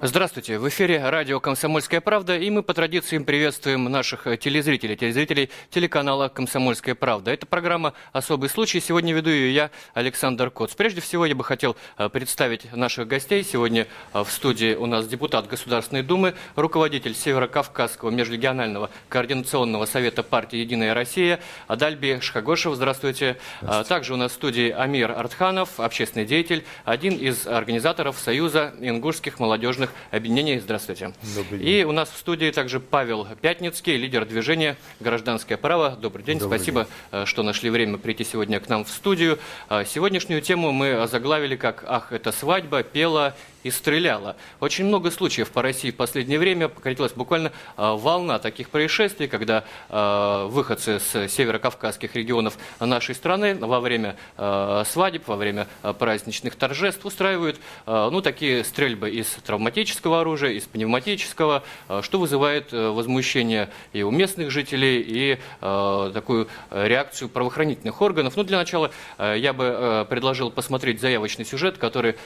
Здравствуйте, в эфире радио «Комсомольская правда», и мы по традициям приветствуем наших телезрителей, телезрителей телеканала «Комсомольская правда». Это программа «Особый случай». Сегодня веду ее я, Александр Коц. Прежде всего, я бы хотел э, представить наших гостей. Сегодня э, в студии у нас депутат Государственной Думы, руководитель Северо-Кавказского межрегионального координационного совета партии «Единая Россия» Адальби Шхагошев. Здравствуйте. Э, Здравствуйте. Также у нас в студии Амир Артханов, общественный деятель, один из организаторов Союза ингушских молодежных общественных объединений. Здравствуйте. Добрый день. И у нас в студии также Павел Пятницкий, лидер движения «Гражданское право». Добрый день. Добрый Спасибо, день. Э, что нашли время прийти сегодня к нам в студию. Э, сегодняшнюю тему мы заглавили как «Ах, это свадьба, пела и стреляла. Очень много случаев по России в последнее время покатилась буквально э, волна таких происшествий, когда э, выходцы с северокавказских регионов нашей страны во время э, свадеб, во время праздничных торжеств устраивают ну, такие стрельбы из травматического оружия, из пневматического, что вызывает возмущение и у местных жителей, и такую реакцию правоохранительных органов. Ну, для начала я бы предложил посмотреть заявочный сюжет, который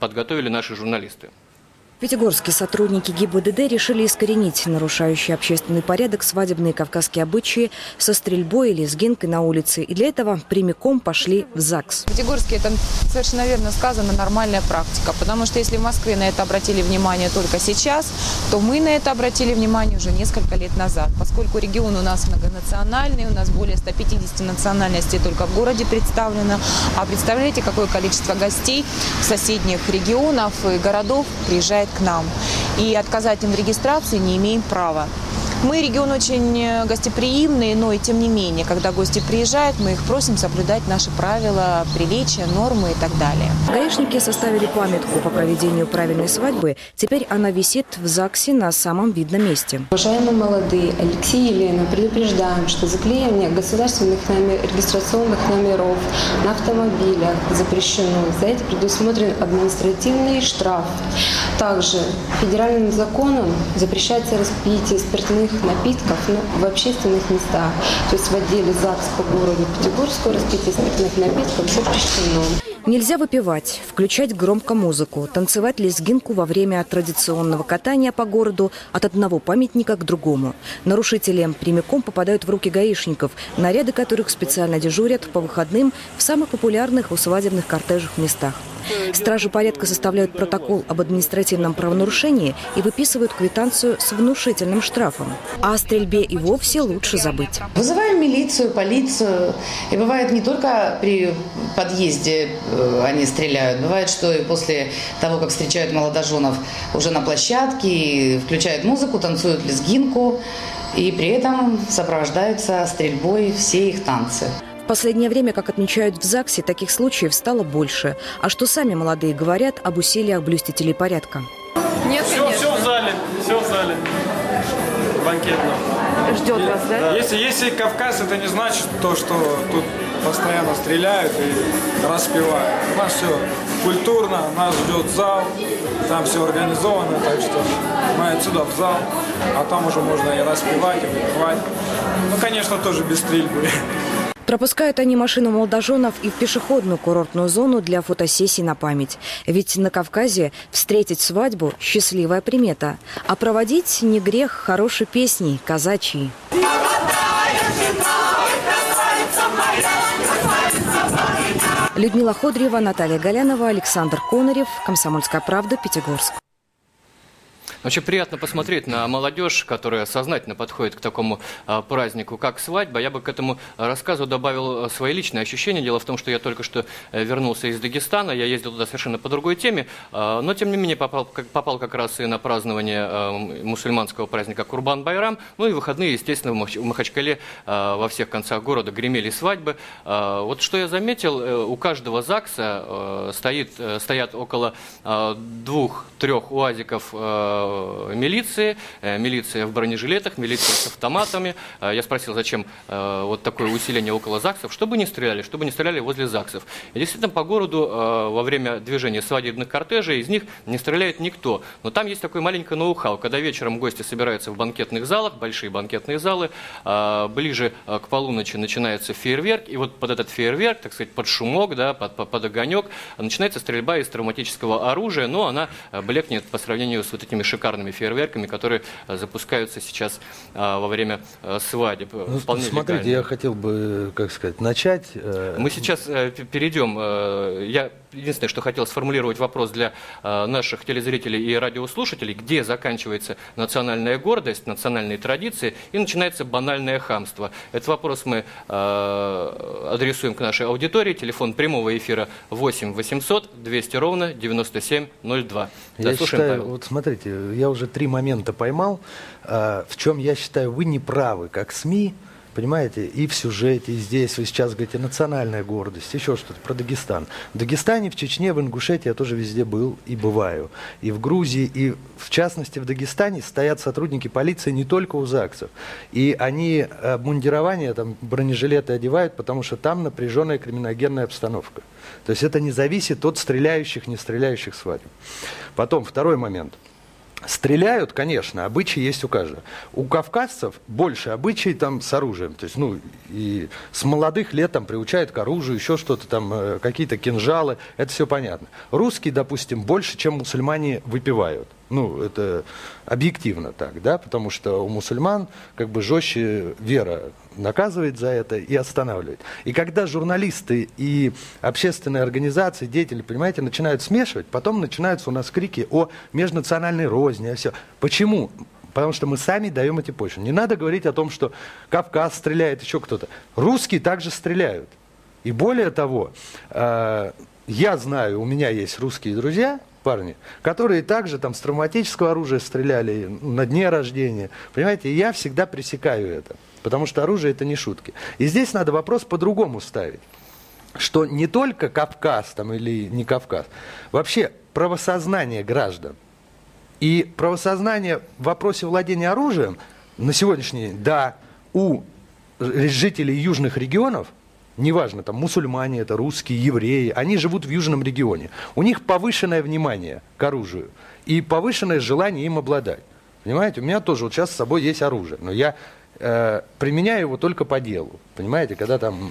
подготовили наши наши журналисты. Пятигорские сотрудники ГИБДД решили искоренить нарушающие общественный порядок свадебные кавказские обычаи со стрельбой или сгинкой на улице. И для этого прямиком пошли в ЗАГС. В это совершенно верно сказано, нормальная практика. Потому что если в Москве на это обратили внимание только сейчас, то мы на это обратили внимание уже несколько лет назад. Поскольку регион у нас многонациональный, у нас более 150 национальностей только в городе представлено. А представляете, какое количество гостей соседних регионов и городов приезжает к нам. И отказать им в регистрации не имеем права. Мы регион очень э, гостеприимный, но и тем не менее, когда гости приезжают, мы их просим соблюдать наши правила, приличия, нормы и так далее. Гаишники составили памятку по проведению правильной свадьбы. Теперь она висит в ЗАГСе на самом видном месте. Уважаемые молодые, Алексей и Елена, предупреждаем, что заклеивание государственных номер, регистрационных номеров на автомобилях запрещено. За это предусмотрен административный штраф. Также федеральным законом запрещается распитие спиртных спиртных напитков ну, в общественных местах. То есть в отделе ЗАГС по городу Пятигорску распитие спиртных напитков запрещено. Нельзя выпивать, включать громко музыку, танцевать лезгинку во время традиционного катания по городу от одного памятника к другому. Нарушители прямиком попадают в руки гаишников, наряды которых специально дежурят по выходным в самых популярных у свадебных кортежах местах. Стражи порядка составляют протокол об административном правонарушении и выписывают квитанцию с внушительным штрафом. А о стрельбе и вовсе лучше забыть. Вызываем милицию, полицию. И бывает не только при подъезде э, они стреляют. Бывает, что и после того, как встречают молодоженов уже на площадке, включают музыку, танцуют лезгинку. И при этом сопровождаются стрельбой все их танцы последнее время, как отмечают в ЗАГСе, таких случаев стало больше. А что сами молодые говорят об усилиях блюстителей порядка? Нет, все, конечно. все в зале, все в зале. Банкетно. Ждет и, вас, да? Если, если Кавказ, это не значит то, что тут постоянно стреляют и распевают. У нас все культурно, нас ждет зал, там все организовано, так что мы отсюда в зал, а там уже можно и распевать, и выпивать. Ну, конечно, тоже без стрельбы. Пропускают они машину молодоженов и в пешеходную курортную зону для фотосессий на память. Ведь на Кавказе встретить свадьбу – счастливая примета. А проводить не грех хорошей песней, казачьей. Людмила Ходрева, Наталья Галянова, Александр Конорев, Комсомольская правда, Пятигорск. Очень приятно посмотреть на молодежь, которая сознательно подходит к такому а, празднику, как свадьба. Я бы к этому рассказу добавил э, свои личные ощущения. Дело в том, что я только что э, вернулся из Дагестана, я ездил туда совершенно по другой теме, а, но тем не менее попал, попал как раз и на празднование а, мусульманского праздника Курбан-Байрам. Ну и выходные, естественно, в Махачкале а, во всех концах города гремели свадьбы. А, вот что я заметил, э, у каждого ЗАГСа стоит, стоят около двух-трех уазиков э, милиции, э, милиция в бронежилетах, милиция с автоматами. Э, я спросил, зачем э, вот такое усиление около ЗАГСов, чтобы не стреляли, чтобы не стреляли возле ЗАГСов. И действительно, по городу э, во время движения свадебных кортежей из них не стреляет никто. Но там есть такой маленький ноу-хау. Когда вечером гости собираются в банкетных залах, большие банкетные залы, э, ближе э, к полуночи начинается фейерверк, и вот под этот фейерверк, так сказать, под шумок, да, под, под, огонек, начинается стрельба из травматического оружия, но она э, блекнет по сравнению с вот этими шикарными фейерверками, которые э, запускаются сейчас э, во время э, свадеб. Ну, Вполне смотрите, легально. я хотел бы, как сказать, начать. Мы сейчас перейдем. Я единственное, что хотел сформулировать вопрос для э, наших телезрителей и радиослушателей, где заканчивается национальная гордость, национальные традиции и начинается банальное хамство. Этот вопрос мы э, адресуем к нашей аудитории. Телефон прямого эфира 8 800 200 ровно 9702. Я Да, слушаем, считаю, Павел. вот смотрите, я уже три момента поймал, а, в чем я считаю, вы не правы, как СМИ, понимаете, и в сюжете, и здесь вы сейчас говорите национальная гордость, еще что-то про Дагестан. В Дагестане, в Чечне, в Ингушетии я тоже везде был и бываю. И в Грузии, и в частности в Дагестане стоят сотрудники полиции не только у ЗАГСов. И они обмундирование, там, бронежилеты одевают, потому что там напряженная криминогенная обстановка. То есть это не зависит от стреляющих, не стреляющих свадеб. Потом, второй момент. Стреляют, конечно, обычаи есть у каждого. У кавказцев больше обычаи там с оружием. То есть, ну, и с молодых лет там приучают к оружию, еще что-то там, э, какие-то кинжалы, это все понятно. Русские, допустим, больше, чем мусульмане выпивают. Ну, это объективно так, да, потому что у мусульман как бы жестче вера наказывает за это и останавливает. И когда журналисты и общественные организации, деятели, понимаете, начинают смешивать, потом начинаются у нас крики о межнациональной розни, о все. Почему? Потому что мы сами даем эти почвы. Не надо говорить о том, что Кавказ стреляет, еще кто-то. Русские также стреляют. И более того, э, я знаю, у меня есть русские друзья, парни, которые также там с травматического оружия стреляли на дне рождения. Понимаете, я всегда пресекаю это. Потому что оружие это не шутки. И здесь надо вопрос по-другому ставить. Что не только Кавказ там или не Кавказ, вообще правосознание граждан и правосознание в вопросе владения оружием на сегодняшний день, да, у жителей южных регионов, неважно, там мусульмане, это русские, евреи, они живут в южном регионе. У них повышенное внимание к оружию и повышенное желание им обладать. Понимаете, у меня тоже вот сейчас с собой есть оружие, но я э, применяю его только по делу. Понимаете, когда там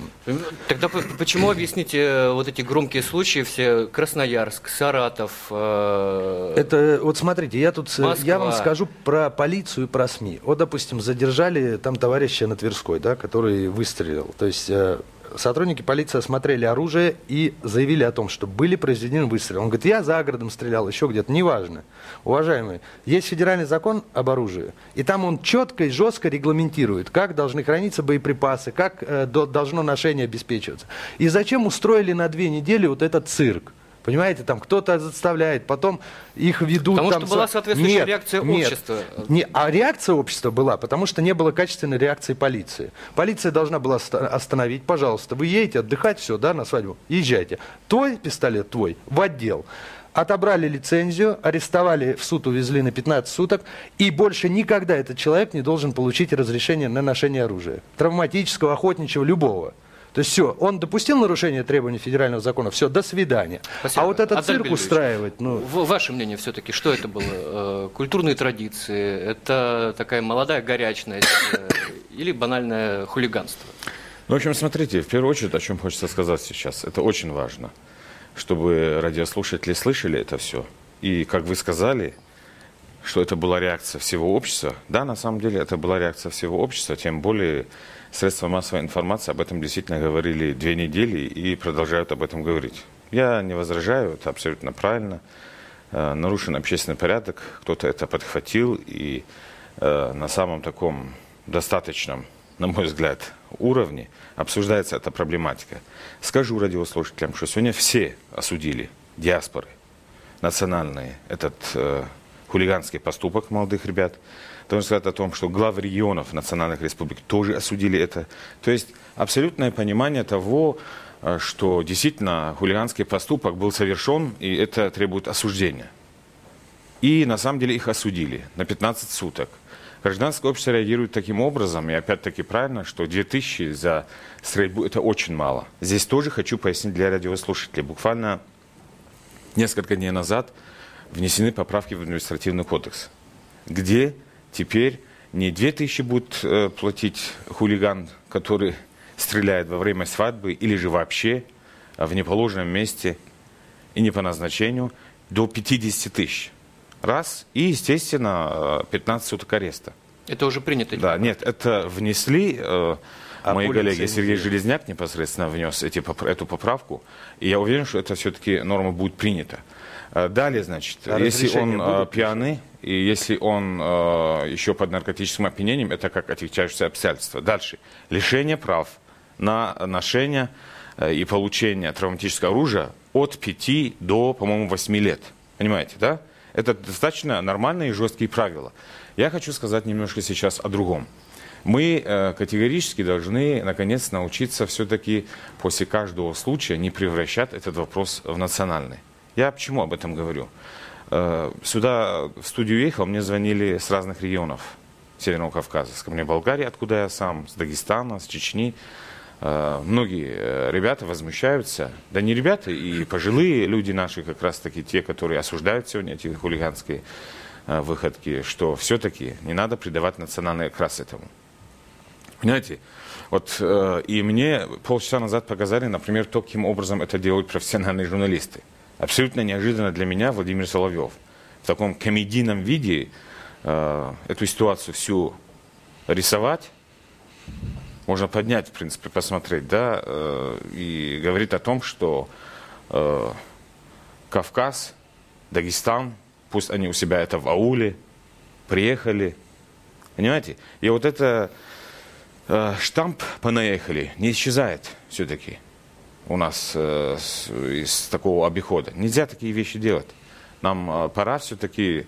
Тогда почему объясните э, вот эти громкие случаи все Красноярск, Саратов? э, Это, вот смотрите, я тут, Москва. я вам скажу про полицию и про СМИ. Вот, допустим, задержали там товарища на Тверской, да, который выстрелил. То есть э, сотрудники полиции осмотрели оружие и заявили о том, что были произведены выстрелы. Он говорит, я за городом стрелял, еще где-то, неважно. Уважаемые, есть федеральный закон об оружии, и там он четко и жестко регламентирует, как должны храниться боеприпасы, как э, до- должно ношение обеспечиваться. И зачем устроили на две недели вот этот цирк? Понимаете, там кто-то заставляет, потом их ведут. Потому там что была со- соответствующая реакция общества. Не, а реакция общества была, потому что не было качественной реакции полиции. Полиция должна была оста- остановить, пожалуйста, вы едете отдыхать, все, да, на свадьбу, езжайте. Твой пистолет, твой, в отдел. Отобрали лицензию, арестовали, в суд увезли на 15 суток, и больше никогда этот человек не должен получить разрешение на ношение оружия. Травматического, охотничьего, любого. То есть все, он допустил нарушение требований федерального закона, все, до свидания. Спасибо. А вот этот Адаль цирк Бельевич, устраивать, ну... в- Ваше мнение все-таки, что это было? Э, Культурные традиции, это такая молодая горячность э, или банальное хулиганство? Ну, в общем, смотрите, в первую очередь, о чем хочется сказать сейчас, это очень важно, чтобы радиослушатели слышали это все. И, как вы сказали, что это была реакция всего общества. Да, на самом деле, это была реакция всего общества, тем более средства массовой информации об этом действительно говорили две недели и продолжают об этом говорить. Я не возражаю, это абсолютно правильно. Э, нарушен общественный порядок, кто-то это подхватил, и э, на самом таком достаточном, на мой взгляд, уровне обсуждается эта проблематика. Скажу радиослушателям, что сегодня все осудили диаспоры национальные этот э, хулиганский поступок молодых ребят. Должен сказать о том, что главы регионов национальных республик тоже осудили это. То есть абсолютное понимание того, э, что действительно хулиганский поступок был совершен, и это требует осуждения. И на самом деле их осудили на 15 суток. Гражданское общество реагирует таким образом, и опять-таки правильно, что 2000 за стрельбу – это очень мало. Здесь тоже хочу пояснить для радиослушателей. Буквально несколько дней назад внесены поправки в административный кодекс, где теперь не 2000 будет э, платить хулиган, который стреляет во время свадьбы, или же вообще в неположенном месте и не по назначению, до 50 тысяч. Раз. И, естественно, 15 суток ареста. Это уже принято? Да, нет, это внесли... Э, а мои коллеги Сергей Железняк непосредственно внес эти, эту поправку, и я уверен, что это все-таки норма будет принята. Э, далее, значит, а если он э, пьяный, и если он э, еще под наркотическим опьянением, это как отягчающее обстоятельство. Дальше. Лишение прав на ношение и получение травматического оружия от 5 до, по-моему, 8 лет. Понимаете, да? Это достаточно нормальные и жесткие правила. Я хочу сказать немножко сейчас о другом. Мы э, категорически должны, наконец, научиться все-таки после каждого случая не превращать этот вопрос в национальный. Я почему об этом говорю? Э, сюда в студию ехал, мне звонили с разных регионов Северного Кавказа. С мне Болгарии, откуда я сам, с Дагестана, с Чечни. Э, многие э, ребята возмущаются, да не ребята, и пожилые люди наши, как раз таки те, которые осуждают сегодня эти хулиганские выходки, что все-таки не надо придавать национальный окрас этому. Понимаете? Вот и мне полчаса назад показали, например, то, каким образом это делают профессиональные журналисты. Абсолютно неожиданно для меня Владимир Соловьев. В таком комедийном виде эту ситуацию всю рисовать, можно поднять, в принципе, посмотреть, да, э, и говорит о том, что э, Кавказ, Дагестан, пусть они у себя это в ауле, приехали, понимаете? И вот это э, штамп «понаехали» не исчезает все-таки у нас э, из такого обихода. Нельзя такие вещи делать. Нам э, пора все-таки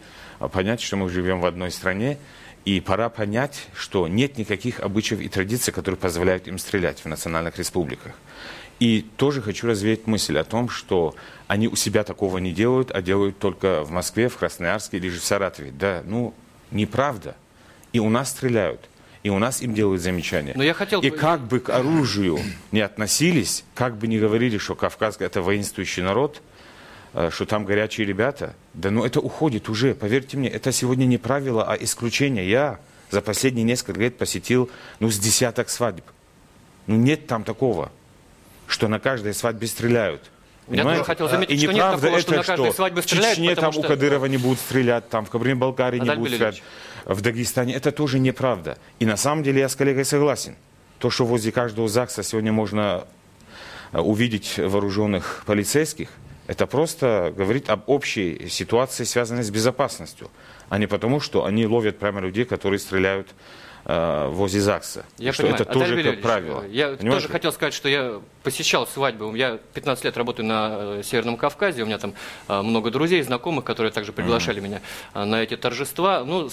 понять, что мы живем в одной стране, и пора понять, что нет никаких обычаев и традиций, которые позволяют им стрелять в национальных республиках. И тоже хочу развеять мысль о том, что они у себя такого не делают, а делают только в Москве, в Красноярске или же в Саратове. Да, ну, неправда. И у нас стреляют. И у нас им делают замечания. Но я хотел... И как бы к оружию не относились, как бы не говорили, что Кавказ – это воинствующий народ – Э, что там горячие ребята. Да ну это уходит уже, поверьте мне, это сегодня не правило, а исключение. Я за последние несколько лет посетил, ну, с десяток свадеб. Ну, нет там такого, что на каждой свадьбе стреляют. Я тоже хотел заметить, и что нет такого, это, что на каждой свадьбе стреляют, В Чечне там что... у Кадырова не будут стрелять, там в Кабрин-Балкарии не будут стрелять, в Дагестане. Это тоже неправда. И на самом деле я с коллегой согласен. То, что возле каждого ЗАГСа сегодня можно э, увидеть вооруженных полицейских – это просто говорит об общей ситуации, связанной с безопасностью, а не потому, что они ловят прямо людей, которые стреляют э, возле ЗАГСа. Я что понимаю. это тоже как правило. Я Понимаете? тоже хотел сказать, что я посещал свадьбы. Я 15 лет работаю на э, Северном Кавказе, у меня там э, много друзей, знакомых, которые также приглашали mm-hmm. меня э, на эти торжества. Ну,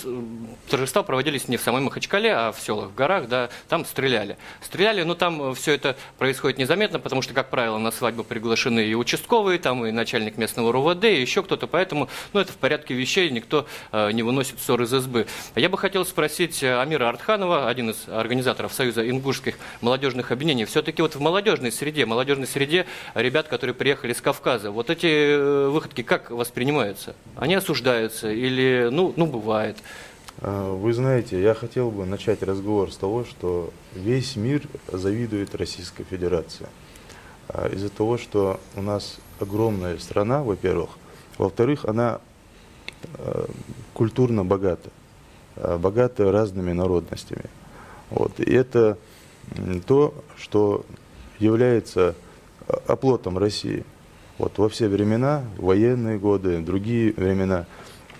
торжества проводились не в самой Махачкале, а в селах, в горах, да, там стреляли. Стреляли, но там все это происходит незаметно, потому что, как правило, на свадьбу приглашены и участковые, там и начальник местного РУВД, и еще кто-то, поэтому, ну, это в порядке вещей, никто не выносит ссор из избы. Я бы хотел спросить Амира Артханова, один из организаторов Союза ингушских молодежных объединений, все-таки вот в молодежной среде, молодежной среде ребят, которые приехали с Кавказа. Вот эти э, выходки как воспринимаются? Они осуждаются или, ну, ну бывает? А, вы знаете, я хотел бы начать разговор с того, что весь мир завидует Российской Федерации. А, из-за того, что у нас огромная страна, во-первых. Во-вторых, она э, культурно богата. Богата разными народностями. Вот. И это то, что является э, оплотом России. Вот во все времена, военные годы, другие времена,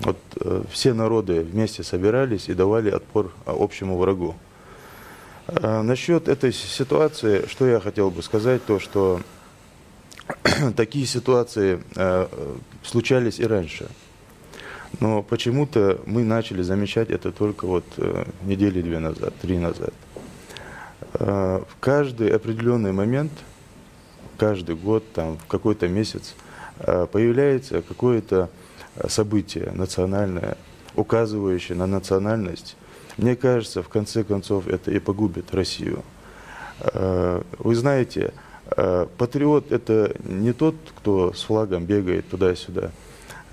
вот э, все народы вместе собирались и давали отпор э, общему врагу. А насчет этой ситуации, что я хотел бы сказать, то что такие ситуации э, случались и раньше. Но почему-то мы начали замечать это только вот э, недели две назад, три назад. Э, в каждый определенный момент, каждый год, там, в какой-то месяц, э, появляется какое-то событие национальное, указывающее на национальность, мне кажется, в конце концов это и погубит Россию. Вы знаете, патриот это не тот, кто с флагом бегает туда-сюда,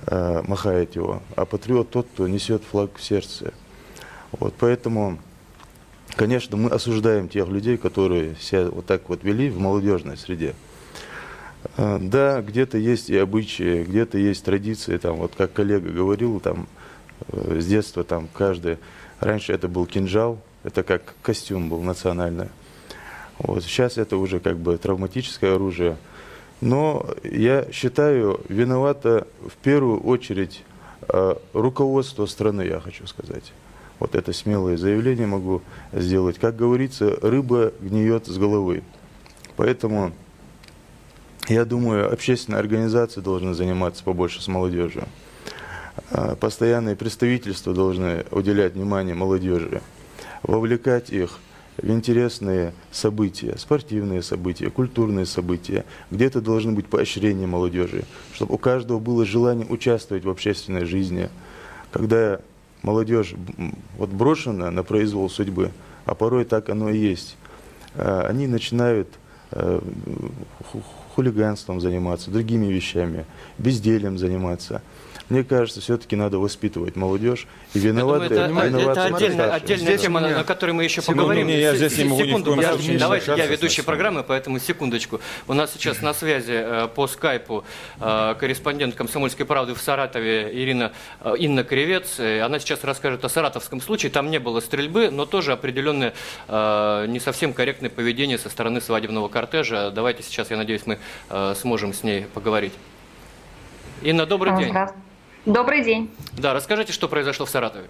э, махает его, а патриот тот, кто несет флаг в сердце. Вот поэтому, конечно, мы осуждаем тех людей, которые себя вот так вот вели в молодежной среде. Да, где-то есть и обычаи, где-то есть традиции, там, вот как коллега говорил, там, с детства там каждый, раньше это был кинжал, это как костюм был национальный. Вот, сейчас это уже как бы травматическое оружие. Но я считаю, виновато в первую очередь э, руководство страны, я хочу сказать. Вот это смелое заявление могу сделать. Как говорится, рыба гниет с головы. Поэтому я думаю, общественные организации должны заниматься побольше с молодежью. Э, постоянные представительства должны уделять внимание молодежи, вовлекать их интересные события, спортивные события, культурные события. Где-то должны быть поощрения молодежи, чтобы у каждого было желание участвовать в общественной жизни. Когда молодежь вот брошена на произвол судьбы, а порой так оно и есть, э, они начинают э, хулиганством заниматься, другими вещами, бездельем заниматься – мне кажется, все-таки надо воспитывать молодежь. И виноваты, это, виноваты это отдельная, отдельная тема, на, на которой мы еще секунду, поговорим. Не, я здесь не могу секунду, ни Давайте, я ведущий программы, поэтому секундочку. У нас сейчас на связи э, по скайпу э, корреспондент «Комсомольской правды» в Саратове Ирина, э, Инна Кривец. Она сейчас расскажет о саратовском случае. Там не было стрельбы, но тоже определенное не совсем корректное поведение со стороны свадебного кортежа. Давайте сейчас, я надеюсь, мы сможем с ней поговорить. Инна, добрый день. Добрый день. Да, расскажите, что произошло в Саратове.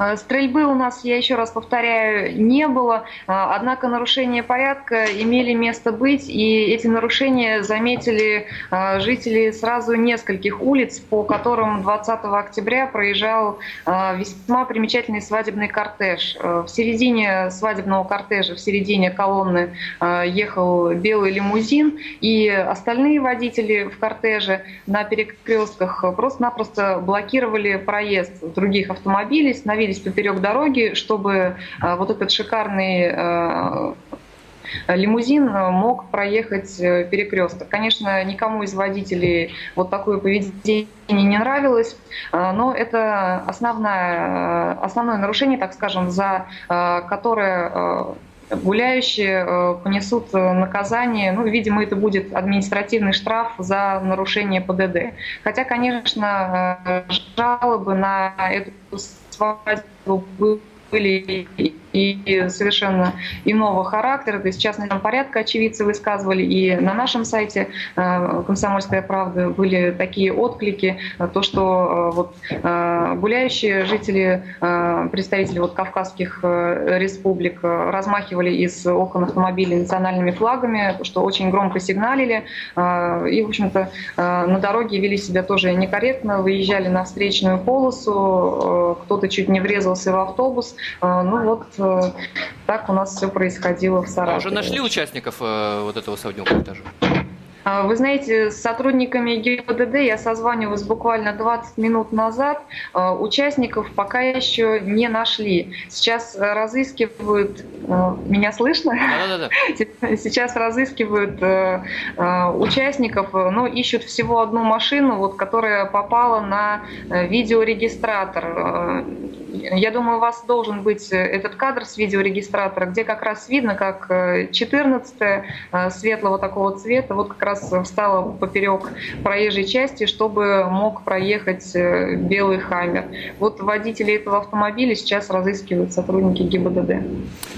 А, стрельбы у нас, я еще раз повторяю, не было, а, однако нарушения порядка имели место быть, и эти нарушения заметили а, жители сразу нескольких улиц, по которым 20 октября проезжал весьма примечательный свадебный кортеж. В середине свадебного кортежа, в середине колонны ехал белый лимузин, и остальные водители в кортеже на перекрестках просто-напросто блокировали проезд других автомобилей, становились остановились поперек дороги, чтобы а, вот этот шикарный а, лимузин мог проехать э, перекресток. Конечно, никому из водителей вот такое поведение не нравилось, но это основное, основное нарушение, так скажем, за которое гуляющие э, понесут наказание, ну, видимо, это будет административный штраф за нарушение ПДД. Хотя, конечно, э, жалобы на эту свадьбу были и совершенно иного характера. То есть частного порядка очевидцы высказывали, и на нашем сайте э, «Комсомольская правда» были такие отклики, э, то, что э, вот гуляющие жители, представители вот кавказских республик размахивали из окон автомобилей национальными флагами, что очень громко сигналили, и, в общем-то, на дороге вели себя тоже некорректно, выезжали на встречную полосу, кто-то чуть не врезался в автобус. Ну вот так у нас все происходило в Саратове. А уже нашли участников э, вот этого свадебного этажа? А, вы знаете, с сотрудниками ГИБДД я созванивалась буквально 20 минут назад. А, участников пока еще не нашли. Сейчас разыскивают... А, меня слышно? Да, да, да. Сейчас разыскивают участников, но ищут всего одну машину, вот, которая попала на э, видеорегистратор. Я думаю, у вас должен быть этот кадр с видеорегистратора, где как раз видно, как 14 э, э, светлого такого цвета, вот как раз раз встала поперек проезжей части, чтобы мог проехать э, белый «Хаммер». Вот водители этого автомобиля сейчас разыскивают сотрудники ГИБДД.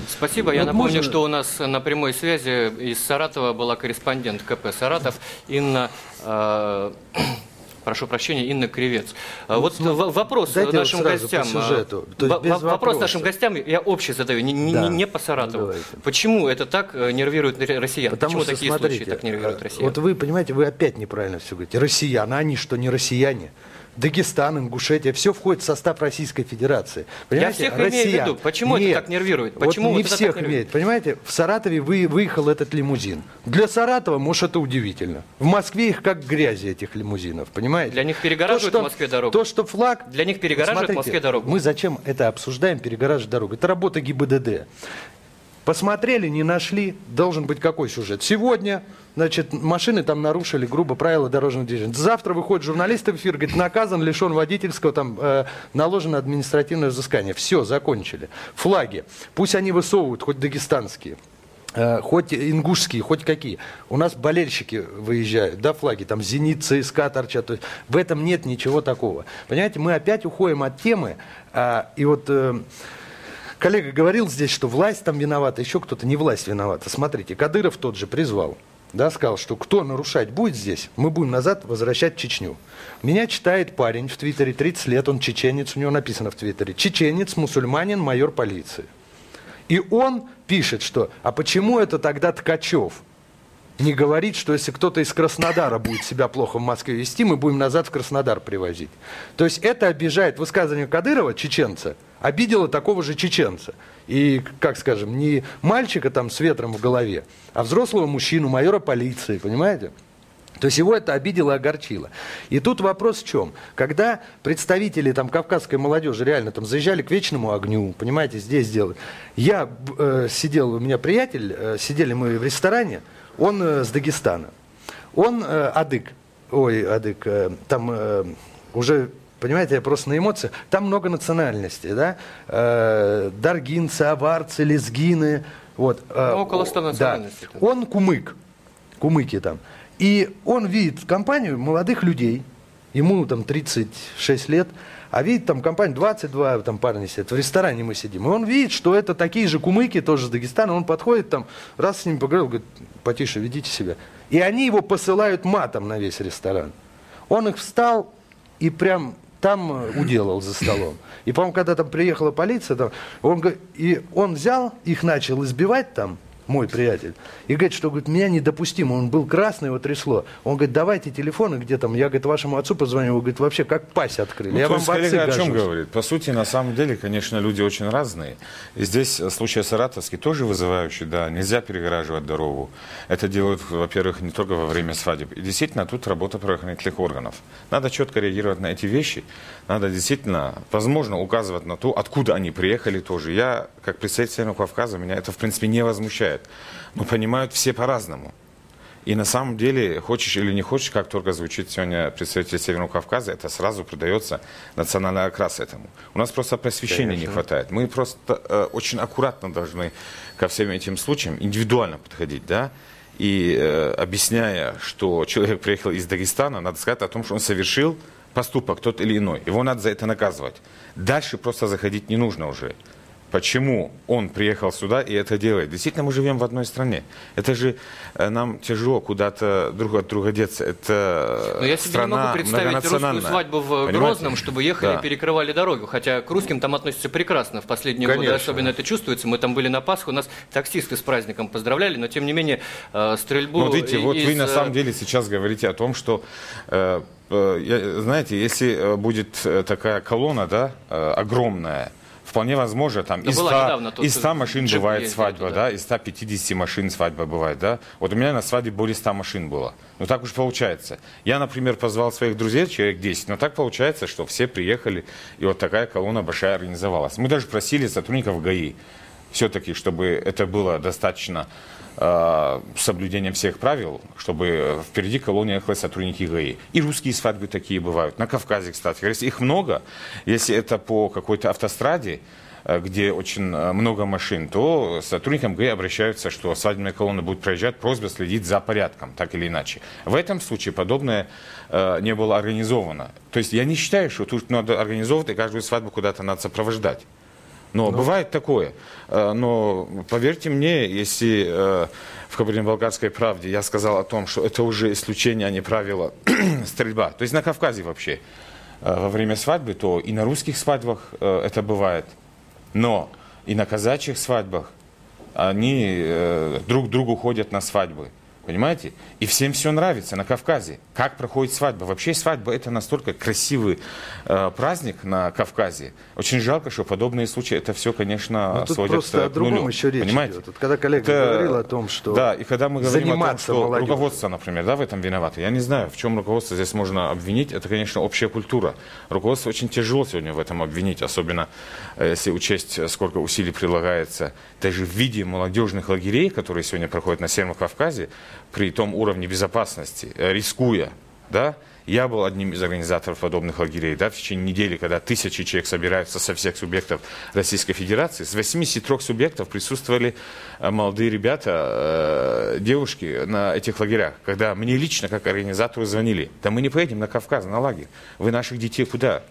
Спасибо. Я напомню, можно... что у нас на прямой связи из Саратова была корреспондент КП «Саратов» Инна э, прошу прощения, Инна Кривец. Ну, вот ну, вопрос нашим вот гостям. Сюжету. То есть вопрос нашим гостям я общий задаю, не, не, да. не по Саратову. Ну, Почему это так э, нервирует россиян? Потому Почему что, такие смотрите, случаи так нервируют э, россиян? Вот вы понимаете, вы опять неправильно все говорите. Россияне, они что, не россияне? Дагестан, Ингушетия, все входит в состав Российской Федерации. Понимаете? Я всех Россия... имею в виду. Почему Нет. это так нервирует? Почему вот не вот всех имеет. Понимаете, в Саратове вы, выехал этот лимузин. Для Саратова, может, это удивительно. В Москве их как грязи, этих лимузинов, понимаете? Для них перегораживают то, что, в Москве дорогу. То, что флаг... Для них перегораживают Смотрите, в Москве дорогу. Мы зачем это обсуждаем, перегораживать дорогу? Это работа ГИБДД. Посмотрели, не нашли, должен быть какой сюжет. Сегодня, значит, машины там нарушили грубо правила дорожного движения. Завтра выходит журналист в эфир, говорит, наказан, лишен водительского, там, э, наложено административное взыскание. Все, закончили. Флаги. Пусть они высовывают, хоть дагестанские. Э, хоть ингушские, хоть какие. У нас болельщики выезжают, да, флаги, там «Зенит», ЦСКА торчат. То есть в этом нет ничего такого. Понимаете, мы опять уходим от темы, а, и вот... Э, Коллега говорил здесь, что власть там виновата, еще кто-то не власть виновата. Смотрите, Кадыров тот же призвал, да, сказал, что кто нарушать будет здесь, мы будем назад возвращать Чечню. Меня читает парень в Твиттере, 30 лет, он чеченец, у него написано в Твиттере, чеченец, мусульманин, майор полиции. И он пишет, что, а почему это тогда Ткачев? Не говорит, что если кто-то из Краснодара будет себя плохо в Москве вести, мы будем назад в Краснодар привозить. То есть это обижает высказывание Кадырова, чеченца, обидело такого же чеченца. И, как скажем, не мальчика там с ветром в голове, а взрослого мужчину, майора полиции, понимаете? То есть его это обидело и огорчило. И тут вопрос в чем? Когда представители там, кавказской молодежи реально там заезжали к вечному огню, понимаете, здесь делают. Я э, сидел, у меня приятель, э, сидели мы в ресторане, он э, с Дагестана. Он э, адык. Ой, адык. Э, там э, уже Понимаете, я просто на эмоциях. Там много национальностей, да? Э, даргинцы, аварцы, лезгины. Вот. Э, ну, около 100 национальностей. Да. Он кумык. Кумыки там. И он видит компанию молодых людей. Ему там 36 лет. А видит там компания 22 там парни сидят, в ресторане мы сидим. И он видит, что это такие же кумыки, тоже с Дагестана. Он подходит там, раз с ним поговорил, говорит, потише, ведите себя. И они его посылают матом на весь ресторан. Он их встал и прям там уделал за столом. И, по-моему, когда там приехала полиция, там, он, и он взял, их начал избивать там, мой приятель, и говорит, что говорит, меня недопустимо, он был красный, его трясло. Он говорит, давайте телефоны, где там, я, говорит, вашему отцу позвонил, он говорит, вообще как пасть открыли. Ну, я вам коллега о чем говорит? По сути, на самом деле, конечно, люди очень разные. И здесь случай Саратовский тоже вызывающий, да, нельзя перегораживать дорогу. Это делают, во-первых, не только во время свадеб. И действительно, тут работа правоохранительных органов. Надо четко реагировать на эти вещи, надо действительно, возможно, указывать на то, откуда они приехали тоже. Я, как представитель Кавказа, меня это, в принципе, не возмущает. Но понимают все по-разному. И на самом деле, хочешь или не хочешь, как только звучит сегодня представитель Северного Кавказа, это сразу придается национальный окрас этому. У нас просто просвещения Конечно. не хватает. Мы просто э, очень аккуратно должны ко всем этим случаям индивидуально подходить, да, и э, объясняя, что человек приехал из Дагестана, надо сказать о том, что он совершил поступок тот или иной. Его надо за это наказывать. Дальше просто заходить не нужно уже почему он приехал сюда и это делает. Действительно, мы живем в одной стране. Это же э, нам тяжело куда-то друг от друга деться. Это Но я себе не могу представить русскую свадьбу в Понимаете? Грозном, чтобы ехали да. и перекрывали дорогу. Хотя к русским там относятся прекрасно. В последние Конечно. годы особенно это чувствуется. Мы там были на Пасху, нас таксисты с праздником поздравляли, но тем не менее э, стрельбу... Ну, видите, вот из... вы на самом деле сейчас говорите о том, что э, знаете, если будет такая колонна, да, огромная, вполне возможно, там из 100, недавно, из 100 машин бывает свадьба, туда. да, из 150 машин свадьба бывает, да. Вот у меня на свадьбе более 100 машин было. Ну так уж получается. Я, например, позвал своих друзей, человек 10, но так получается, что все приехали, и вот такая колонна большая организовалась. Мы даже просили сотрудников ГАИ, все-таки, чтобы это было достаточно соблюдением всех правил, чтобы впереди колонии ехали сотрудники ГАИ. И русские свадьбы такие бывают. На Кавказе, кстати. Если их много, если это по какой-то автостраде, э, где очень э, много машин, то сотрудникам ГАИ обращаются, что свадебная колонна будет проезжать, просьба следить за порядком, так или иначе. В этом случае подобное э, не было организовано. То есть я не считаю, что тут надо организовывать и каждую свадьбу куда-то надо сопровождать. Но ну. бывает такое. Э, но поверьте мне, если э, в Кабардино-Балкарской правде я сказал о том, что это уже исключение, а не правило стрельба, то есть на Кавказе вообще э, во время свадьбы, то и на русских свадьбах это бывает. Но и на казачьих свадьбах они друг к другу ходят на свадьбы. Понимаете? И всем все нравится на Кавказе. Как проходит свадьба? Вообще свадьба это настолько красивый э, праздник на Кавказе. Очень жалко, что подобные случаи это все, конечно, Но ну, тут сводятся просто о другом нулю. еще речь Понимаете? идет. Вот когда коллега Это- говорил о том, что Да, и когда мы говорим о том, что молодежью. руководство, например, да, в этом виновато, я не знаю, в чем руководство здесь можно обвинить, это, конечно, общая культура. Руководство очень тяжело сегодня в этом обвинить, особенно э, если учесть, сколько усилий прилагается даже в виде молодежных лагерей, которые сегодня проходят на Северном Кавказе, при том уровне безопасности, э, рискуя, да, я был одним из организаторов подобных лагерей, да, в течение недели, когда тысячи человек собираются со всех субъектов Российской Федерации. С 83 субъектов присутствовали э, молодые ребята, э, девушки на этих лагерях. Когда мне лично, как организатору, звонили, да мы не поедем на Кавказ, на лагерь. Вы наших детей куда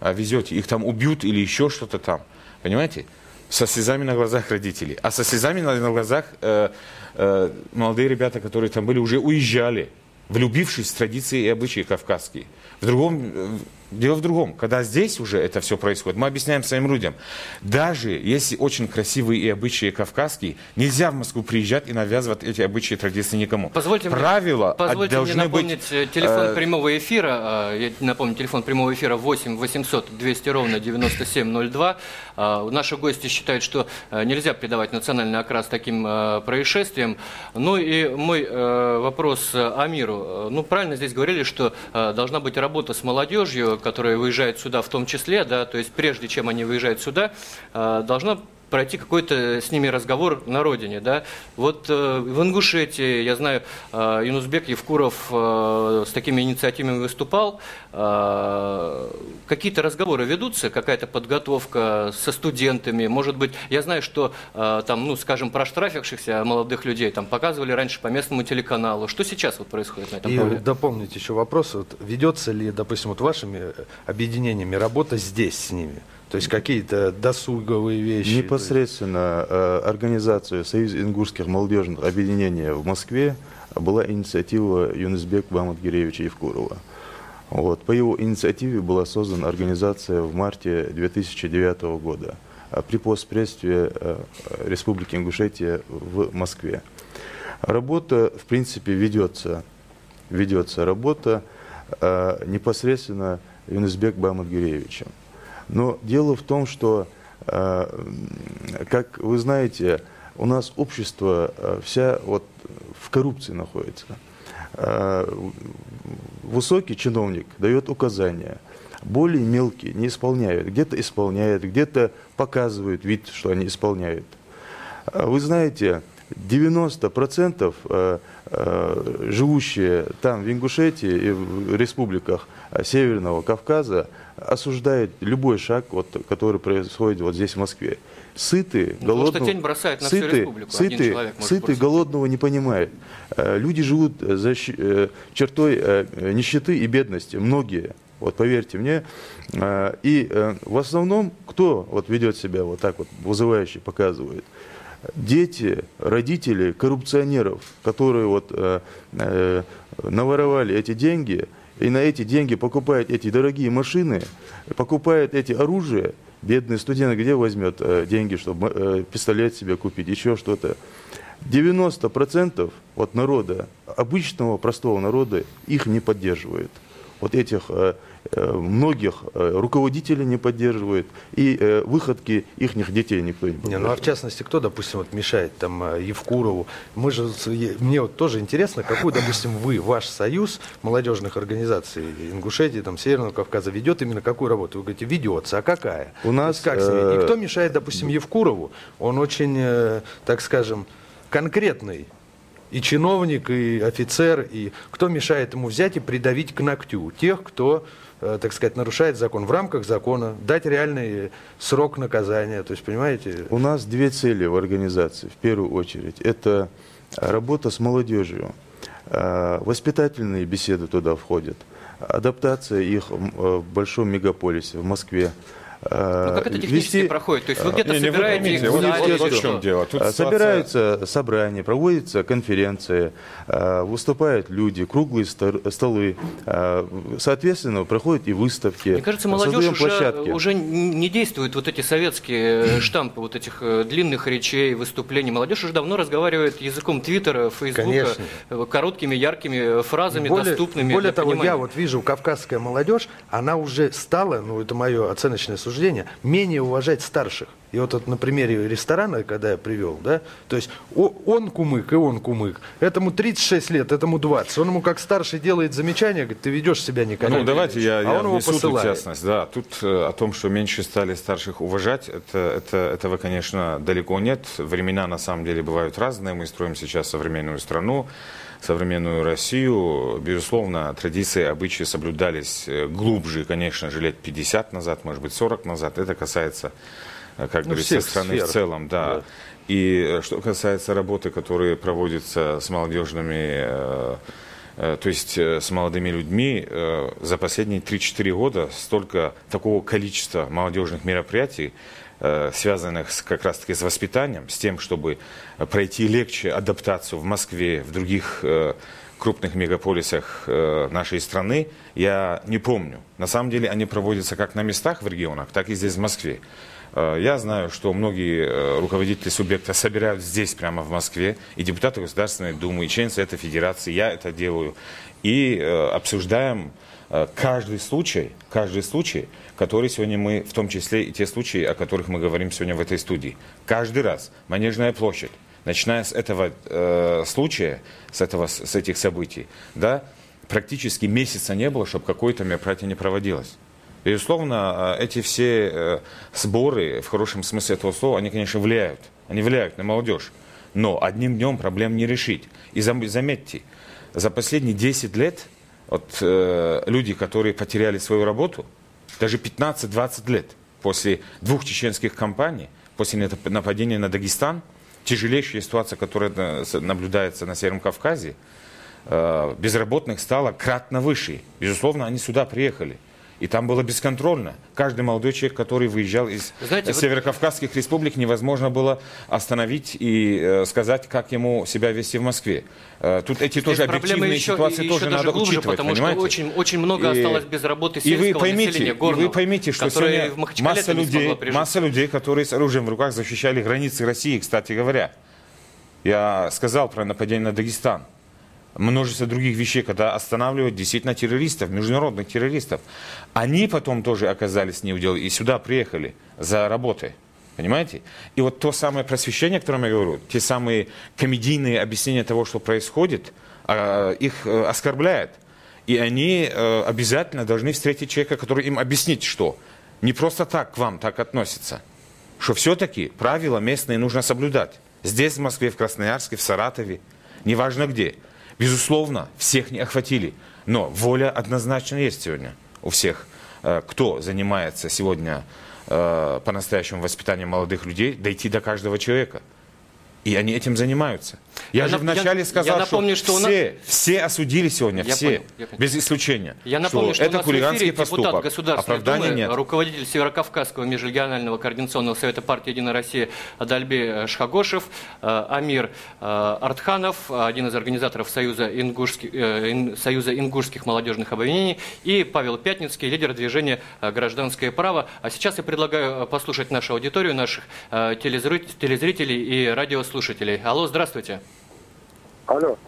э, везете? Их там убьют или еще что-то там. Понимаете? Со слезами на глазах родителей. А со слезами на, на глазах э, э, молодые ребята, которые там были, уже уезжали влюбившись в традиции и обычаи кавказские. В другом, э, дело в другом. Когда здесь уже это все происходит, мы объясняем своим людям, даже если очень красивые и обычаи кавказские, нельзя в Москву приезжать и навязывать эти обычаи и традиции никому. Позвольте мне- Правила от- Позвольте мне должны быть... напомнить э, телефон э, прямого эфира. Э, Я напомню, телефон прямого эфира 8 800 200 ровно 9702. Э, Наши гости считают, что э, нельзя придавать национальный окрас таким э, происшествиям. Ну и мой э, вопрос э, Амиру. Ну, правильно здесь говорили, что э, должна быть работа с молодежью, которая выезжает сюда в том числе, да, то есть прежде чем они выезжают сюда, э, должна пройти какой-то с ними разговор на родине, да. Вот э, в Ингушетии, я знаю, э, Юнусбек Евкуров э, с такими инициативами выступал. Э, какие-то разговоры ведутся, какая-то подготовка со студентами, может быть, я знаю, что э, там, ну, скажем, проштрафившихся молодых людей там показывали раньше по местному телеканалу. Что сейчас вот происходит на этом И поле? дополнить еще вопрос, вот, ведется ли, допустим, вот вашими объединениями работа здесь с ними? То есть какие-то досуговые вещи? Непосредственно э, организацию Союза ингушских молодежных объединений в Москве была инициатива Юнусбек Бамадгиревича Евкурова. Вот. По его инициативе была создана организация в марте 2009 года а, при постпредстве э, Республики Ингушетия в Москве. Работа, в принципе, ведется. Ведется работа э, непосредственно Юнусбек Бамадгиревичем. Но дело в том, что, э, как вы знаете, у нас общество э, вся вот в коррупции находится. Э, Высокий чиновник дает указания, более мелкие не исполняют. Где-то исполняют, где-то показывают вид, что они исполняют. Вы знаете, 90% э, э, живущие там в Ингушетии и в республиках Северного Кавказа осуждают любой шаг, вот, который происходит вот здесь в Москве. Сыты, Ну, потому что голодного, тень бросает на всю сыты, республику. Один сыты, человек может сыты бросить. голодного не понимают. Э, Люди живут за щ- э, чертой э, нищеты и бедности, многие. Вот поверьте мне. Э, И э, в основном кто вот ведет себя вот так вот вызывающе показывает? Дети, родители коррупционеров, которые вот э, э, наворовали эти деньги и на эти деньги покупают эти дорогие машины, покупают эти оружия. Бедный студент где возьмет э, деньги, чтобы э, пистолет себе купить, еще что-то? 90% вот народа, обычного простого народа, их не поддерживает. Вот этих э, многих э, руководителей не поддерживает, и э, выходки их детей никто не Не, поддерживает. ну а в частности, кто, допустим, вот мешает там э, Евкурову? Мы же, мне вот тоже интересно, какой, допустим, вы, ваш союз молодежных организаций Ингушетии, там, Северного Кавказа ведет именно какую работу? Вы говорите, ведется, а какая? У нас, как? И э, кто мешает, допустим, Евкурову? Он очень, э, так скажем, конкретный и чиновник, и офицер, и кто мешает ему взять и придавить к ногтю тех, кто, э, так сказать, нарушает закон в рамках закона, дать реальный срок наказания, то есть, понимаете? У нас две цели в организации, в первую очередь. Это работа с молодежью. А, Воспитательные беседы туда входят. Адаптация их м, э, в большом мегаполисе, в Москве. Э, Ну, как это технически вести... проходит? То есть вы где-то Не, не, вы собираете поймите, их в вот- зале вот в чем что? дело. Тут ситуация- Собираются собрания, проводятся конференции, выступают люди, круглые столы. Соответственно, проходят и выставки. Мне кажется, молодежь уже, площадки. уже не действуют вот эти советские э, штампы вот этих э, длинных речей, выступлений. Молодежь уже давно разговаривает языком Твиттера, Фейсбука, Конечно. э, короткими, яркими э, фразами, доступными более для того, понимания. я вот вижу, кавказская молодежь, она уже стала, ну это мое оценочное суждение, менее уважать старших. И вот, вот на примере ресторана, когда я привел, да, то есть он кумык и он кумык. Этому 36 лет, этому 20. Он ему как старший делает замечание, говорит, ты ведешь себя некорректно. Ну, давайте я, а я он его внесу тут посылает. ясность. Да, тут э, о том, что меньше стали старших уважать, это, это, этого, конечно, далеко нет. Времена, на самом деле, бывают разные. Мы строим сейчас современную страну, современную Россию. Безусловно, традиции, обычаи соблюдались э, глубже, конечно же, лет 50 назад, может быть, 40 назад. Это касается, э, как Ну, говорится, страны сфер. в целом. Да. Да. И э, что касается работы, которая проводится с молодежными то есть с молодыми людьми за последние 3-4 года столько такого количества молодежных мероприятий, связанных с, как раз-таки с воспитанием, с тем, чтобы пройти легче адаптацию в Москве, в других э, крупных мегаполисах э, нашей страны, я не помню. На самом деле они проводятся как на местах в регионах, так и здесь в Москве. Э, Я знаю, что многие э, руководители субъекта собирают здесь, прямо в Москве, и депутаты Государственной Думы, и члены Совета Федерации, я это делаю, и э, обсуждаем каждый случай, каждый случай, который сегодня мы, в том числе и те случаи, о которых мы говорим сегодня в этой студии. Каждый раз Манежная площадь, начиная с этого э, случая, с, этого, с этих событий, да, практически месяца не было, чтобы какое-то мероприятие не проводилось. Безусловно, э, эти все э, сборы, в хорошем смысле этого слова, они, конечно, влияют. Они влияют на молодежь. Но одним днем проблем не решить. И зам- заметьте, за последние 10 лет вот, э, люди, которые потеряли свою работу, даже 15-20 лет после двух чеченских кампаний, после нап- нападения на Дагестан, тяжелейшая ситуация, которая э, наблюдается на Северном Кавказе, безработных стало кратно выше. Безусловно, они сюда приехали. И там было бесконтрольно. Каждый молодой человек, который выезжал из Знаете, э, вот- северокавказских республик, невозможно было остановить и э, сказать, как ему себя вести в Москве. Э, тут эти Здесь тоже объективные еще, ситуации еще тоже надо глубже, учитывать, потому понимаете? что очень, очень много И- осталось без работы и вы сельского поймите, населения, и горного, вы поймите, что сегодня масса людей, масса людей, которые с оружием в руках защищали границы России, кстати говоря. Я сказал про нападение на Дагестан. Множество других вещей, когда останавливают действительно террористов, международных террористов. Они потом тоже оказались не удел и сюда приехали за работой. Понимаете? И вот то самое просвещение, о котором я говорю, те самые комедийные объяснения того, что происходит, а, их э, оскорбляет. И они э, обязательно должны встретить человека, который им объяснит, что не просто так к вам так относятся, что все-таки правила местные нужно соблюдать. Здесь, в Москве, в Красноярске, в Саратове, неважно где. Безусловно, всех не охватили, но воля однозначно есть сегодня у всех, э, кто занимается сегодня э, по-настоящему воспитанием молодых людей, дойти до каждого человека. И они этим занимаются. Я, Я же вначале я- сказал, я напомню, что что нас- все, все осудили сегодня, Я все, понял, я понял. без исключения. Я напомню, что, это у нас в хулиганский эфире депутат поступок. Государственной Оправдания Думы, нет. руководитель Северокавказского межрегионального координационного совета партии «Единая Россия» Адальби Шхагошев, э, Амир э, Артханов, один из организаторов Союза, ингушских, э, ин- Союза ингушских молодежных объединений, и Павел Пятницкий, лидер движения э, «Гражданское право». А сейчас я предлагаю э, послушать нашу аудиторию, наших э, телезрителей и радиослушателей. Алло, здравствуйте. Алло.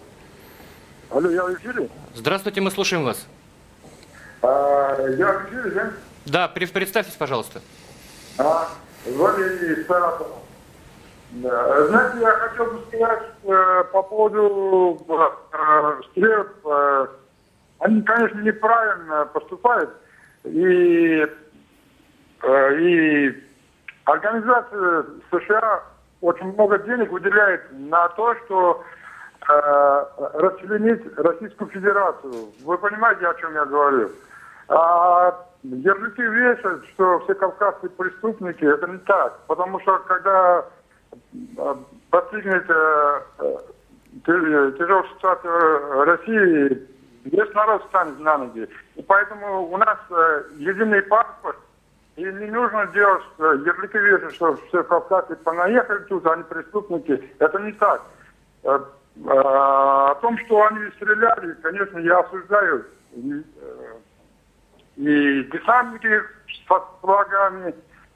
Алло, я в эфире? Здравствуйте, мы слушаем вас. А, я в эфире, да? Да, пред- представьтесь, пожалуйста. А, Валерий. Да. Знаете, я хотел бы сказать э, по поводу э, стрел. э, они, конечно, неправильно поступают. И, э, и организация США очень много денег выделяет на то, что э, расчленить Российскую Федерацию. Вы понимаете, о чем я говорю? А ярлыки вешают, что все кавказские преступники, это не так. Потому что когда э, достигнет э, э, тя- тяжелая ситуация России, весь народ станет на ноги. И поэтому у нас э, единый паспорт И не нужно делать э, ярлыки вешать, что все кавказцы понаехали тут, они преступники. Это не так. Э, э, О том, что они стреляли, конечно, я осуждаю. И, десантники с флагами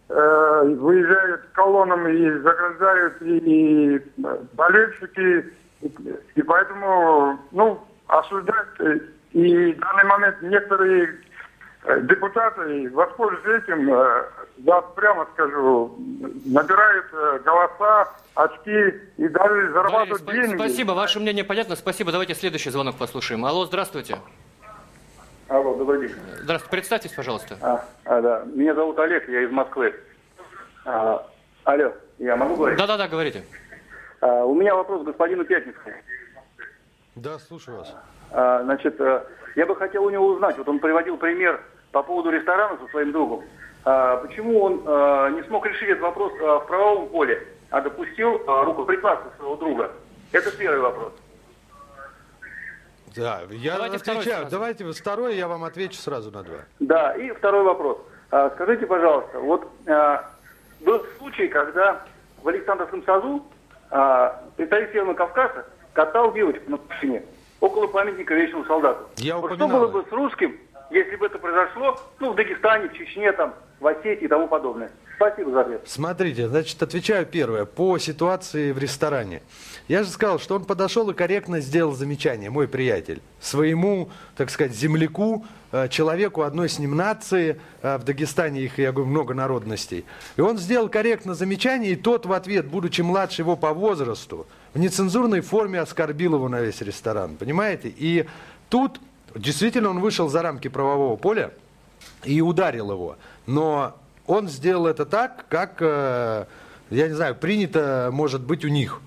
выезжают колоннами и заграждают, и болельщики. И, поэтому, ну, осуждать. И в данный момент некоторые депутаты, воспользуясь этим, э, я прямо скажу, набирают э, голоса, очки и даже зарабатывают спа- деньги. спасибо, ваше мнение понятно. Спасибо. Давайте следующий звонок послушаем. Алло, здравствуйте. Алло, добрый день. Здравствуйте, представьтесь, пожалуйста. А, а, да. Меня зовут Олег, я из Москвы. А, алло, я могу говорить? Да-да-да, говорите. А, у меня вопрос к господину Пятницкому. Да, слушаю вас. А, значит, э, я бы хотел у него узнать, вот он приводил пример по поводу ресторана со своим другом. А, почему он э, не смог решить этот вопрос э, в правовом поле, а допустил рукоприкладство своего друга? Это первый вопрос. Да, я Давайте второй отвечаю. сразу. Давайте второй, я вам отвечу сразу на два. Да, и второй вопрос. А, Скажите, пожалуйста, вот а, был случай, когда в Александровском САЗу а, представитель Северного Кавказа катал девочку на машине около памятника вечному солдату. Я Вот что упоминал было бы с русским, если бы это произошло, ну, в Дагестане, в Чечне, там, в Осетии и тому подобное? Спасибо за ответ. Смотрите, значит, отвечаю первое. По ситуации в ресторане. Я же сказал, что он подошел и корректно сделал замечание, мой приятель, своему, так сказать, земляку, э, человеку одной с ним нации, э, в Дагестане их, я говорю, много народностей. И он сделал корректно замечание, и тот в ответ, будучи младше его по возрасту, в нецензурной форме оскорбил его на весь ресторан, понимаете? И тут действительно он вышел за рамки правового поля и ударил его. Но он сделал это так, как, э, я не знаю, принято, может быть, у них.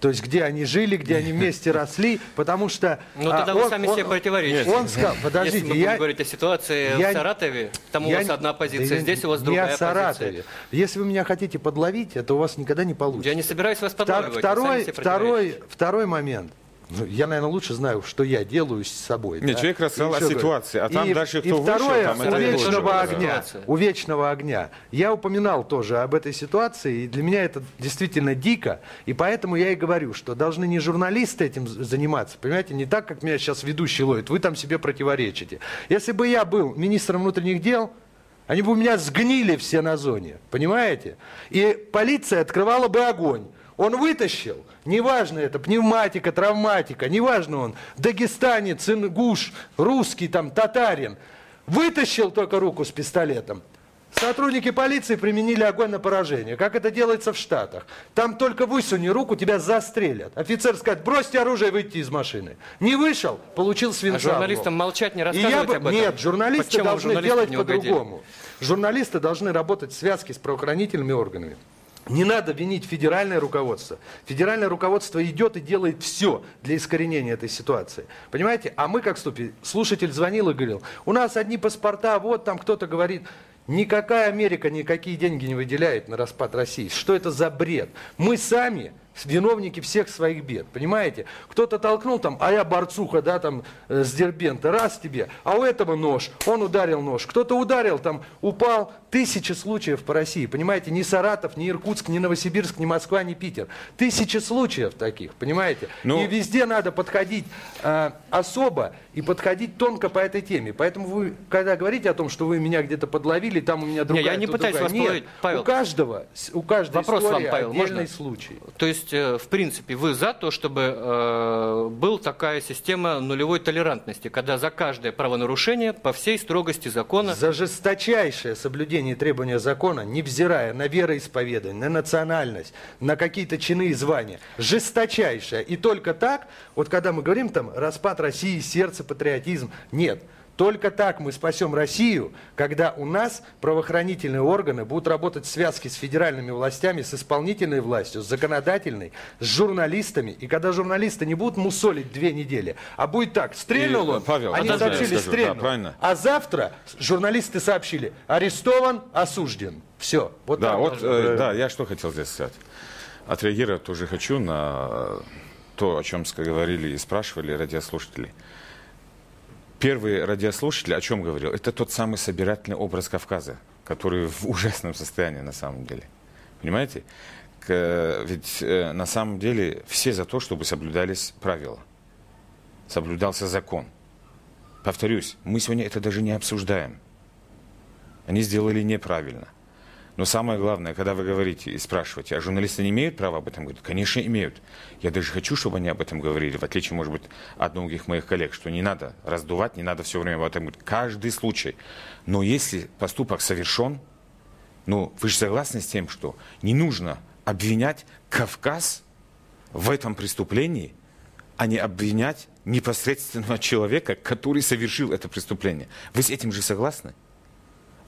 То есть, где они жили, где они вместе росли, потому что... Ну, а, тогда вы он- сами он- себе противоречите. Он сказал, подождите, Если мы я... будем говорить о ситуации я- в Саратове, там у я вас не- одна позиция, да здесь у вас другая Саратове. позиция. Если вы меня хотите подловить, это у вас никогда не получится. Я не собираюсь вас подлавливать, Второй, второй, второй момент. Ну, я, наверное, лучше знаю, что я делаю с собой. Нет, да. человек рассказал И о ситуации, а там И- дальше и кто вышел, второе, там у это тоже вечного была огня. У вечного огня. Я упоминал тоже об этой ситуации, и для меня это действительно дико. И поэтому я и говорю, что должны не журналисты этим заниматься, понимаете, не так, как меня сейчас ведущий ловит, вы там себе противоречите. Если бы я был министром внутренних дел, они бы у меня сгнили все на зоне, понимаете? И полиция открывала бы огонь. Он вытащил, неважно это, пневматика, травматика, неважно он, дагестанец, ингуш, русский, там, татарин, вытащил только руку с пистолетом. Сотрудники полиции применили огонь на поражение, как это делается в Штатах. Там только высуни руку, тебя застрелят. Офицер скажет, бросьте оружие и выйти из машины. Не вышел, получил свинца. А журналистам молчать, не И я рассказывать бы- об этом? Нет, журналисты Почему должны журналисты делать по-другому. Журналисты должны работать в связке с правоохранительными органами. Не надо винить федеральное руководство. Федеральное руководство идет и делает все для искоренения этой ситуации. Понимаете? А мы как ступи. Слушатель звонил и говорил, у нас одни паспорта, вот там кто-то говорит. Никакая Америка никакие деньги не выделяет на распад России. Что это за бред? Мы сами виновники всех своих бед, понимаете? Кто-то толкнул там, а я борцуха, да, там, э, с Дербента, раз тебе, а у этого нож, он ударил нож, кто-то ударил, там, упал, тысячи случаев по России, понимаете? Ни Саратов, ни Иркутск, ни Новосибирск, ни Москва, ни Питер. Тысячи случаев таких, понимаете? Ну- И везде надо подходить э, особо и подходить тонко по этой теме. Поэтому вы, когда говорите о том, что вы меня где-то подловили, там у меня другая, я не пытаюсь другая. вас Нет, Павел. у каждого, у каждой Вопрос вам, истории Павел, отдельный можно? случай. То есть, э, в принципе, вы за то, чтобы э, была такая система нулевой толерантности, когда за каждое правонарушение по всей строгости закона... За жесточайшее соблюдение требования закона, невзирая на вероисповедание, на национальность, на какие-то чины и звания. Жесточайшее. И только так, вот когда мы говорим там распад России, сердце, патриотизм, нет. Только так мы спасем Россию, когда у нас правоохранительные органы будут работать в связке с федеральными властями, с исполнительной властью, с законодательной, с журналистами. И когда журналисты не будут мусолить две недели, а будет так, стрельнул И, он, Павел, они сообщили, скажу, да, стрельнул. правильно. А завтра журналисты сообщили, арестован, осужден. Все. Вот да, вот, э, да, я что хотел здесь сказать. Отреагировать тоже хочу на то, о чем говорили и спрашивали радиослушатели. Первый радиослушатель о чем говорил? Это тот самый собирательный образ Кавказа, которые в ужасном состоянии на самом деле. Понимаете? Ведь э, на самом деле все за то, чтобы соблюдались правила. Соблюдался закон. Повторюсь, мы сегодня это даже не обсуждаем. Они сделали неправильно. Но самое главное, когда вы говорите и спрашиваете, а журналисты не имеют права об этом говорить? Конечно, имеют. Я даже хочу, чтобы они об этом говорили, в отличие, может быть, от многих моих коллег, что не надо раздувать, не надо все время об этом говорить. Каждый случай. Но если поступок совершен, ну, вы же согласны с тем, что не нужно обвинять Кавказ в этом преступлении, а не обвинять непосредственного человека, который совершил это преступление. Вы с этим же согласны?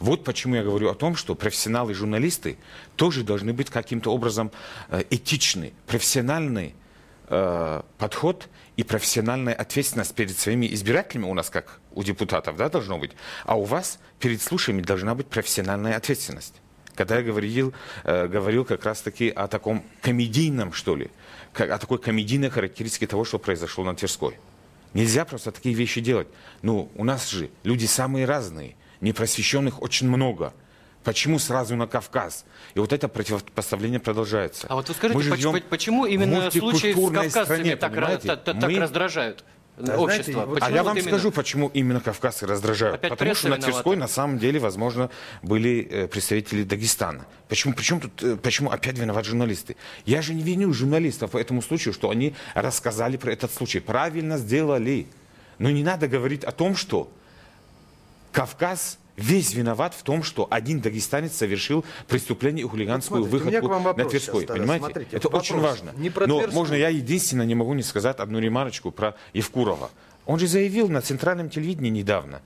Вот почему я говорю о том, что профессионалы-журналисты тоже должны быть каким-то образом э, этичны, профессиональный э, подход и профессиональная ответственность перед своими избирателями у нас, как у депутатов, да, должно быть, а у вас перед слушателями должна быть профессиональная ответственность. Когда я говорил, э, говорил как раз-таки о таком комедийном, что ли, о такой комедийной характеристике того, что произошло на Тверской. Нельзя просто такие вещи делать. Ну, у нас же люди самые разные, непросвещенных очень много. Почему сразу на Кавказ? И вот это противопоставление продолжается. А вот вы скажите, почему в именно случаи с кавказцами стране, так, понимаете? та- та- так Мы- раздражают Да, общество? знаете, а Почему я вот вам именно? скажу, почему именно кавказцы раздражают. Опять Потому что на виновата. Тверской на самом деле, возможно, были э, представители Дагестана. Почему, причем тут, э, почему опять виноваты журналисты? Я же не виню журналистов по этому случаю, что они рассказали про этот случай. Правильно сделали. Но не надо говорить о том, что Кавказ весь виноват в том, что один дагестанец совершил преступление и хулиганскую Вот смотрите, выходку на Тверской. сейчас, понимаете? смотрите, Это вопрос. очень важно. Не про Но Тверскую. можно я единственное не могу не сказать одну ремарочку про Евкурова. Он же заявил на центральном телевидении недавно,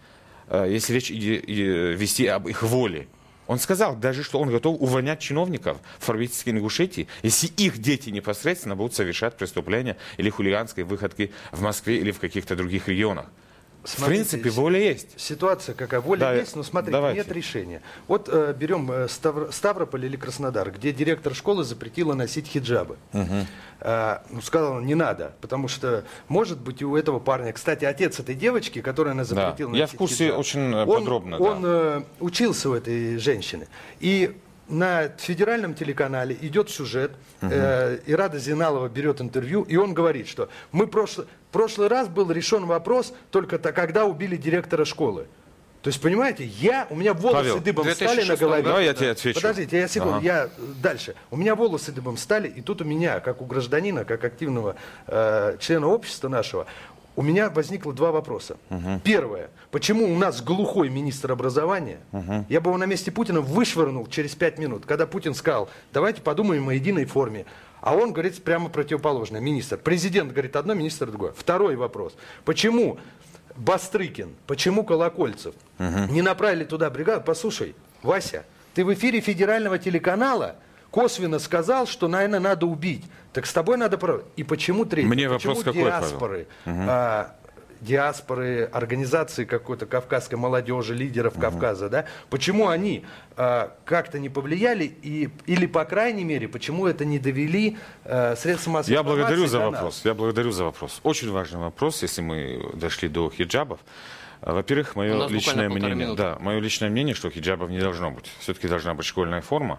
э, если речь и- вести об их воле. Он сказал даже, что он готов увольнять чиновников в фарвистской Ингушетии, если их дети непосредственно будут совершать преступления или хулиганские выходки в Москве или в каких-то других регионах. В Смотрите, принципе, воля есть. Ситуация какая? Воля Да, есть, но смотрите, давайте. нет решения. Вот э, берем э, Ставр- Ставрополь или Краснодар, где директор школы запретила носить хиджабы. А, ну, сказал, не надо, потому что, может быть, у этого парня, кстати, отец этой девочки, которая она Да. запретила Я носить в курсе хиджаб, очень э, он, подробно. да. Он э, учился у этой женщины. И на федеральном телеканале идет сюжет, э, и Рада Зиналова берет интервью, и он говорит, что мы прошлый, прошлый раз был решен вопрос только то, когда убили директора школы. То есть, понимаете, я, у меня волосы Павел, дыбом стали на 2006 голове. Давай я тебе отвечу. Подождите, я секунду, Ага. я э, дальше. У меня волосы дыбом стали, и тут у меня, как у гражданина, как активного э, члена общества нашего, у меня возникло два вопроса. Первое. Почему у нас глухой министр образования? Я бы его на месте Путина вышвырнул через пять минут, когда Путин сказал, давайте подумаем о единой форме. А он говорит прямо противоположное. Министр. Президент говорит одно, министр другое. Второй вопрос. Почему Бастрыкин, почему Колокольцев не направили туда бригаду? Послушай, Вася, ты в эфире федерального телеканала косвенно сказал, что, наверное, надо убить. Так с тобой надо... И почему третий? Мне почему вопрос какой, Павел? диаспоры? а, диаспоры, организации какой-то кавказской молодежи, лидеров Кавказа, да, почему они а, как-то не повлияли и, или, по крайней мере, почему это не довели а, средства массовой Я благодарю за до нас? вопрос. Я благодарю за вопрос. Очень важный вопрос, если мы дошли до хиджабов. А, Во-первых, мое личное мнение, да, мое личное мнение, что хиджабов не должно быть. Все-таки должна быть школьная форма.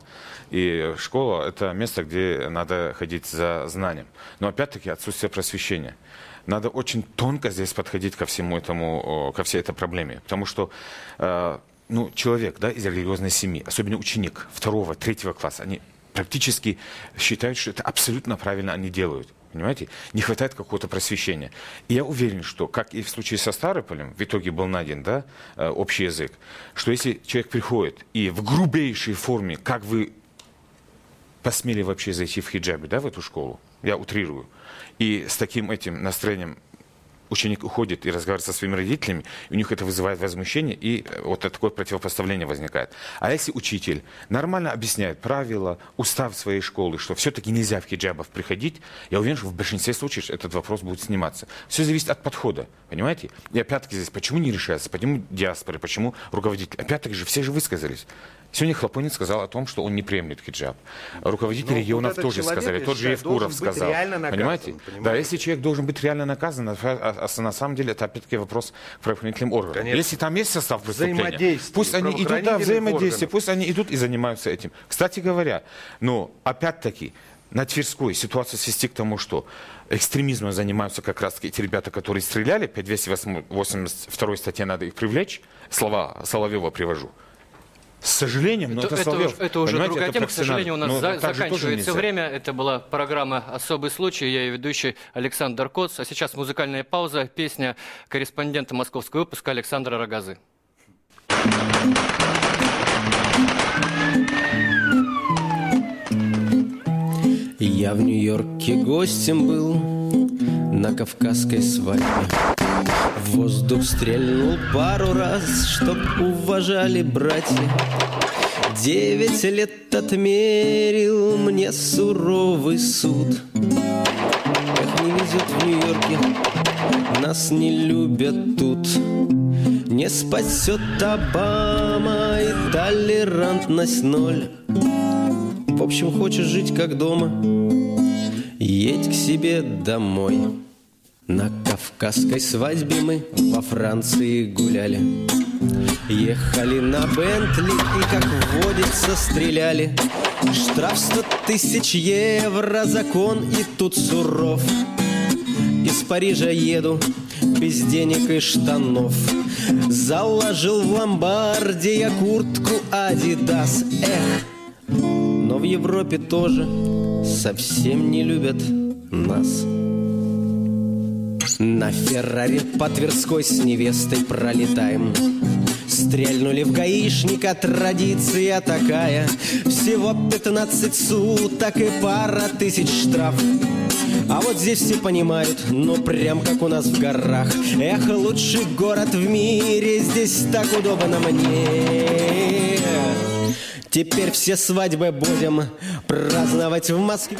И школа – это место, где надо ходить за знанием. Но опять-таки отсутствие просвещения. Надо очень тонко здесь подходить ко всему этому, ко всей этой проблеме. Потому что э, ну, человек да, из религиозной семьи, особенно ученик второго, третьего класса, они практически считают, что это абсолютно правильно они делают. Понимаете? Не хватает какого-то просвещения. И я уверен, что, как и в случае со Старополем, в итоге был найден да, э, общий язык, что если человек приходит и в грубейшей форме, как вы посмели вообще зайти в хиджабе, да, в эту школу, я утрирую, и с таким этим настроением ученик уходит и разговаривает со своими родителями, и у них это вызывает возмущение, и э, вот такое противопоставление возникает. А если учитель нормально объясняет правила, устав своей школы, что все-таки нельзя в хиджабах приходить, я уверен, что в большинстве случаев этот вопрос будет сниматься. Все зависит от подхода, понимаете? И опять-таки здесь, почему не решается, почему диаспоры, почему руководители? Опять-таки же, все же высказались. Сегодня Хлопонин сказал о том, что он не приемлет хиджаб. Руководители Ну, регионов вот тоже человек, сказали. Тот же Евкуров сказал. наказан, понимаете? понимаете? Да, если человек должен быть реально наказан, а, а- а на самом деле это опять-таки вопрос к правоохранительным органам. Конечно. Если там есть состав преступления, пусть они идут, да, взаимодействие, органов. пусть они идут и занимаются этим. Кстати говоря, но опять-таки на Тверской ситуация свести к тому, что экстремизмом занимаются как раз эти ребята, которые стреляли, по 282 статье надо их привлечь, слова Соловьева привожу. С сожалением, но это, это, Соловьев. уж- это уже Понимаете, другая это тема. К сожалению, у нас за- Но тоже заканчивается время. Это была программа «Особый случай». Я ее ведущий Александр Коц. А сейчас музыкальная пауза. Песня корреспондента московского выпуска Александра Рогазы. Я в Нью-Йорке гостем был на кавказской свадьбе. В воздух стрельнул пару раз, чтоб уважали братья. Девять лет отмерил мне суровый суд. Эх, не везет в Нью-Йорке, нас не любят тут. Не спасет Обама и толерантность ноль. В общем, хочешь жить как дома, едь к себе домой. На кавказской свадьбе мы во Франции гуляли. Ехали на Бентли и, как водится, стреляли. Штраф сто тысяч евро, закон и тут суров. Из Парижа еду без денег и штанов. Заложил в ломбарде я куртку Адидас. Эх, но в Европе тоже совсем не любят нас. На Феррари по Тверской с невестой пролетаем. Стрельнули в гаишника, традиция такая. Всего 15 суток и пара тысяч штраф. А вот здесь все понимают, ну прям как у нас в горах. Эх, лучший город в мире, здесь так удобно мне. Теперь все свадьбы будем праздновать в Москве.